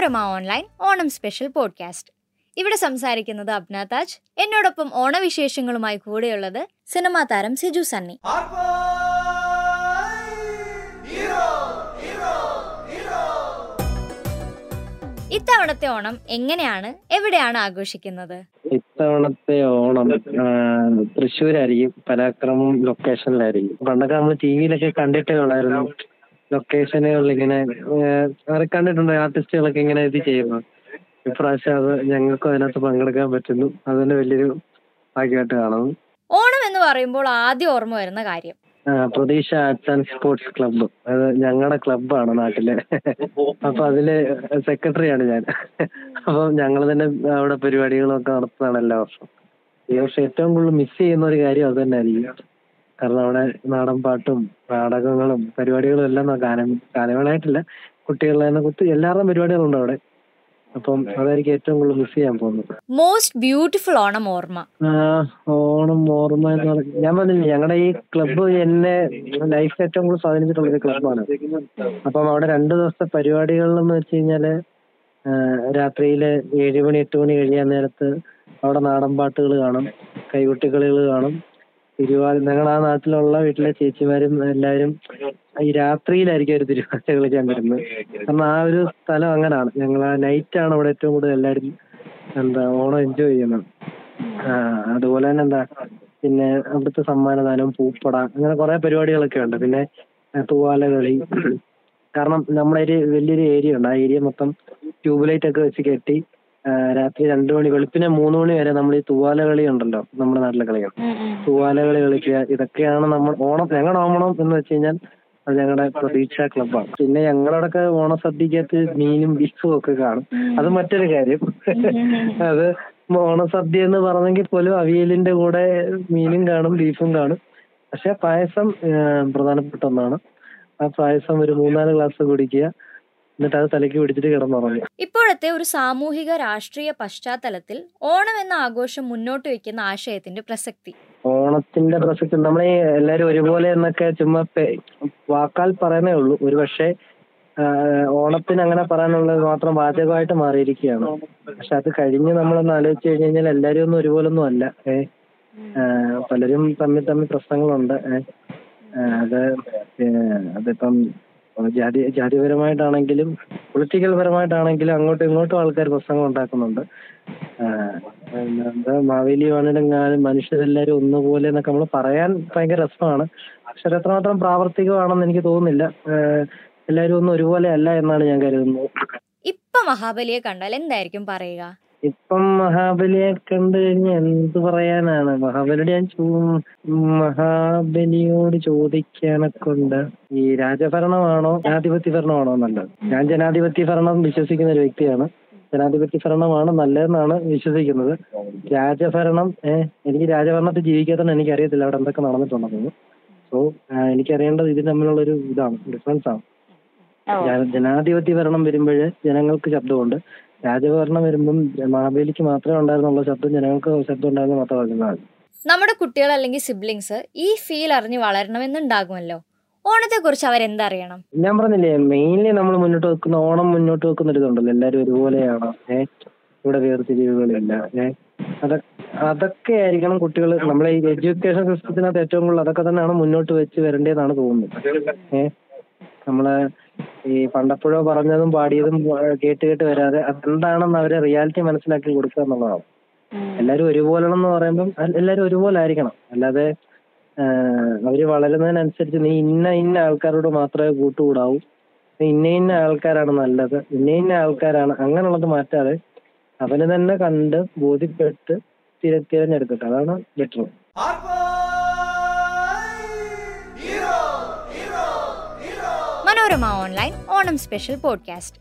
Manorama online Onam special podcast. ഇവിടെ സംസാരിക്കുന്നത് അബ്ന താജ്. എന്നോടൊപ്പം ഓണവിശേഷങ്ങളുമായി കൂടെയുള്ളത് സിനിമാ താരം സിജു സണ്ണി. ഇത്തവണത്തെ ഓണം എങ്ങനെയാണ്? എവിടെയാണ് ആഘോഷിക്കുന്നത്? ഇത്തവണത്തെ ഓണം തൃശ്ശൂരായിരിക്കും. പരാക്രമം ലൊക്കേഷനിലായിരിക്കും പണ്ടൊക്കെ നമ്മൾ ടി വിയിലൊക്കെ കണ്ടിട്ടേ ഉള്ളായിരുന്നു. അവരെ കണ്ടിട്ടുണ്ട് ആർട്ടിസ്റ്റുകളൊക്കെ ഇങ്ങനെ ഇത് ചെയ്യുന്നു ഇപ്രാവശ്യം അത് ഞങ്ങൾക്കും അതിനകത്ത് പങ്കെടുക്കാൻ പറ്റുന്നു. അത് തന്നെ വലിയൊരു ഭാഗ്യമായിട്ട് കാണുന്നു. ഓണം എന്ന് പറയുമ്പോൾ ആദ്യം ഓർമ്മ വരുന്ന കാര്യം. പ്രതീക്ഷ ആർട്സ് ആൻഡ് സ്പോർട്സ് ക്ലബ്ബ് അത് ഞങ്ങളുടെ ക്ലബ്ബാണ് നാട്ടിലെ. അപ്പൊ അതിൽ സെക്രട്ടറിയാണ് ഞാൻ. അപ്പൊ ഞങ്ങൾ തന്നെ അവിടെ പരിപാടികളൊക്കെ നടത്തുന്നതാണ് എല്ലാ വർഷവും ഈ വർഷം ഏറ്റവും കൂടുതൽ മിസ് ചെയ്യുന്ന ഒരു കാര്യം അത് തന്നെ ആയിരിക്കും കാരണം അവിടെ നാടൻ പാട്ടും നാടകങ്ങളും പരിപാടികളും എല്ലാം ഗാനം ഗാനങ്ങളായിട്ടില്ല കുട്ടികളുടെ തന്നെ കുത്തി എല്ലാവരുടെയും പരിപാടികളുണ്ട് അവിടെ. അപ്പം അതായിരിക്കും ഏറ്റവും കൂടുതൽ മിസ് ചെയ്യാൻ പോകുന്നത്. മോസ്റ്റ് ബ്യൂട്ടിഫുൾ ഓണം ഓർമ്മ. ആ, ഓണം ഓർമ്മ എന്ന് പറഞ്ഞ ഞാൻ പറഞ്ഞില്ലേ ഞങ്ങളുടെ ഈ ക്ലബ്ബ് എന്നെ ലൈഫിൽ ഏറ്റവും കൂടുതൽ സ്വാധീനിച്ചിട്ടുള്ള ഒരു ക്ലബ്ബാണ് അപ്പം അവിടെ രണ്ട് ദിവസത്തെ പരിപാടികളിലെന്ന് വെച്ച് കഴിഞ്ഞാൽ രാത്രിയിൽ ഏഴ് മണി എട്ട് മണി കഴിയാൻ നേരത്ത് അവിടെ നാടൻ പാട്ടുകൾ കാണും കൈകൊട്ടിക്കളികൾ കാണും. തിരുവാതിര ഞങ്ങളുടെ ആ നാട്ടിലുള്ള വീട്ടിലെ ചേച്ചിമാരും എല്ലാവരും ഈ രാത്രിയിലായിരിക്കും അവർ തിരുവാതിര കളിക്കാൻ വരുന്നത് കാരണം ആ ഒരു സ്ഥലം അങ്ങനാണ്. ഞങ്ങൾ ആ നൈറ്റാണ് ഇവിടെ ഏറ്റവും കൂടുതൽ എല്ലാരും എന്താ ഓണം എൻജോയ് ചെയ്യുന്നത്. ആ, അതുപോലെ തന്നെ എന്താ പിന്നെ അവിടുത്തെ സമ്മാനദാനം പൂപ്പട അങ്ങനെ കുറെ പരിപാടികളൊക്കെ ഉണ്ട്. പിന്നെ തൂവാല കളി കാരണം നമ്മുടെ ഒരു വലിയൊരു ഏരിയ ഉണ്ട്. ആ ഏരിയ മൊത്തം ട്യൂബ് ലൈറ്റ് ഒക്കെ വെച്ച് കെട്ടി ആ, രാത്രി രണ്ടു മണി വെളുപ്പിനെ മൂന്ന് മണി വരെ നമ്മൾ ഈ തൂവാല കളി ഉണ്ടല്ലോ നമ്മുടെ നാട്ടിലെ കളികൾ. തൂവാല കളി കളിക്കുക ഇതൊക്കെയാണ് നമ്മൾ ഓണം ഞങ്ങളുടെ ഓണം എന്ന് വെച്ച് കഴിഞ്ഞാൽ അത് ഞങ്ങളുടെ പ്രതീക്ഷ ക്ലബ്ബാണ്. പിന്നെ ഞങ്ങളവിടൊക്കെ ഓണസദ്യക്കകത്ത് മീനും ബീഫും ഒക്കെ കാണും. അത് മറ്റൊരു കാര്യം. അത് ഓണസദ്യ എന്ന് പറഞ്ഞെങ്കിൽ പോലും അവിയലിന്റെ കൂടെ മീനും കാണും ബീഫും കാണും. പക്ഷെ പായസം ഏഹ്, പ്രധാനപ്പെട്ട ഒന്നാണ്. ആ പായസം ഒരു മൂന്നാൽ ഗ്ലാസ് കുടിക്കുക. എന്നിട്ട് അത് തലയ്ക്ക് പിടിച്ചിട്ട് കിടന്നുറങ്ങി. ഇപ്പോഴത്തെ ഒരു സാമൂഹിക രാഷ്ട്രീയ പശ്ചാത്തലത്തിൽ ഓണം എന്ന ആഘോഷം മുന്നോട്ട് വെക്കുന്ന ആശയത്തിന്റെ പ്രസക്തി. ഓണത്തിന്റെ പ്രസക്തി നമ്മളെ എല്ലാരും ഒരുപോലെ എന്നൊക്കെ ചുമ്മാ വാക്കാൽ പറയുന്നേ ഉള്ളൂ. ഒരു പക്ഷേ ഓണത്തിന് അങ്ങനെ പറയാനുള്ളത് മാത്രം വാചകമായിട്ട് മാറിയിരിക്കുകയാണ്. പക്ഷെ അത് കഴിഞ്ഞ് നമ്മളൊന്ന് ആലോചിച്ച് കഴിഞ്ഞു കഴിഞ്ഞാൽ എല്ലാരും ഒന്നും ഒരുപോലൊന്നും അല്ല. ഏഹ് പലരും തമ്മിൽ തമ്മിൽ പ്രശ്നങ്ങളുണ്ട്. അത് അതിപ്പം ജാതി ജാതിപരമായിട്ടാണെങ്കിലും പൊളിറ്റിക്കൽ പരമായിട്ടാണെങ്കിലും അങ്ങോട്ടും ഇങ്ങോട്ടും ആൾക്കാർ പ്രശ്നങ്ങൾ ഉണ്ടാക്കുന്നുണ്ട്. എന്താ മാവേലി വാണിടുങ്ങാനും മനുഷ്യരെല്ലാരും ഒന്നുപോലെ എന്നൊക്കെ നമ്മൾ പറയാൻ ഭയങ്കര രസമാണ്. പക്ഷെ അത് എത്രമാത്രം പ്രാവർത്തികമാണെന്ന് എനിക്ക് തോന്നുന്നില്ല. ഏഹ് എല്ലാരും ഒന്നും ഒരുപോലെ അല്ല എന്നാണ് ഞാൻ കരുതുന്നത്. ഇപ്പൊ മഹാബലിയെ കണ്ടാൽ എന്തായിരിക്കും പറയുക? ഇപ്പം മഹാബലിയെ കണ്ട് കഴിഞ്ഞാൽ എന്ത് പറയാനാണ്? മഹാബലിയോട് ഞാൻ ചോ- മഹാബലിയോട് ചോദിക്കാനൊക്കെ ഉണ്ട് ഈ രാജഭരണമാണോ ജനാധിപത്യ ഭരണമാണോ നല്ലത്? ഞാൻ ജനാധിപത്യ ഭരണം വിശ്വസിക്കുന്ന ഒരു വ്യക്തിയാണ്. ജനാധിപത്യ ഭരണമാണ് നല്ലതെന്നാണ് വിശ്വസിക്കുന്നത്. രാജഭരണം ഏഹ് എനിക്ക് രാജഭരണത്തിൽ ജീവിക്കാത്തന്നെ എനിക്ക് അറിയത്തില്ല അവിടെ എന്തൊക്കെ നടന്നിട്ടുണ്ടെന്ന്. സോ എനിക്കറിയേണ്ടത് ഇത് തമ്മിലുള്ള ഒരു ഇതാണ് ഡിഫറൻസ് ആണ് ജന- ജനാധിപത്യ ഭരണം വരുമ്പോൾ ജനങ്ങൾക്ക് ശബ്ദമുണ്ട്. രാജഭരണം വരുമ്പം മഹാബലിക്ക് മാത്രമേ ഉണ്ടായിരുന്നുള്ള ശബ്ദം ജനങ്ങൾക്ക് ശബ്ദം ഉണ്ടായിരുന്നു മാത്രമല്ല നമ്മുടെ കുട്ടികൾ അല്ലെങ്കിൽ സിബ്ലിങ്സ് ഈ ഫീൽ അറിഞ്ഞ് വളരണമെന്നുണ്ടാകുമല്ലോ. ഓണത്തെ കുറിച്ച് അവരെന്തറിയണം ഞാൻ പറഞ്ഞില്ലേ മെയിൻലി നമ്മൾ മുന്നോട്ട് വെക്കുന്ന ഓണം മുന്നോട്ട് വെക്കുന്ന ഒരു ഇതുണ്ടല്ലോ എല്ലാരും ഒരുപോലെയാണ്. ഏഹ് ഇവിടെ വേർതിരിവുകളില്ല ഏഹ് അത അതൊക്കെ ആയിരിക്കണം കുട്ടികൾ നമ്മളെ ഈ എഡ്യൂക്കേഷൻ സിസ്റ്റത്തിനകത്ത് ഏറ്റവും കൂടുതൽ അതൊക്കെ തന്നെയാണ് മുന്നോട്ട് വെച്ച് വരേണ്ടതെന്നാണ് തോന്നുന്നത്. ഏഹ് നമ്മളെ ഈ പണ്ടപ്പോഴോ പറഞ്ഞതും പാടിയതും കേട്ട് കേട്ട് വരാതെ അതെന്താണെന്ന് അവരെ റിയാലിറ്റി മനസ്സിലാക്കി കൊടുക്കുക എന്നുള്ളതാണ്. എല്ലാരും ഒരുപോലെയാണെന്ന് പറയുമ്പം എല്ലാവരും എല്ലാരും ഒരുപോലെ ആയിരിക്കണം അല്ലാതെ ഏഹ് അവർ വളരുന്നതിനനുസരിച്ച് നീ ഇന്ന ഇന്ന ആൾക്കാരോട് മാത്രമേ കൂട്ടുകൂടാവൂ. നീ ഇന്ന ഇന്ന ആൾക്കാരാണ് നല്ലത്. ഇന്ന ഇന്ന ആൾക്കാരാണ് അങ്ങനെയുള്ളത് മാറ്റാതെ അവന് തന്നെ കണ്ട് ബോധ്യപ്പെട്ട് തിര തിരഞ്ഞെടുക്കട്ടെ. അതാണ് better. Manorama online Onam special podcast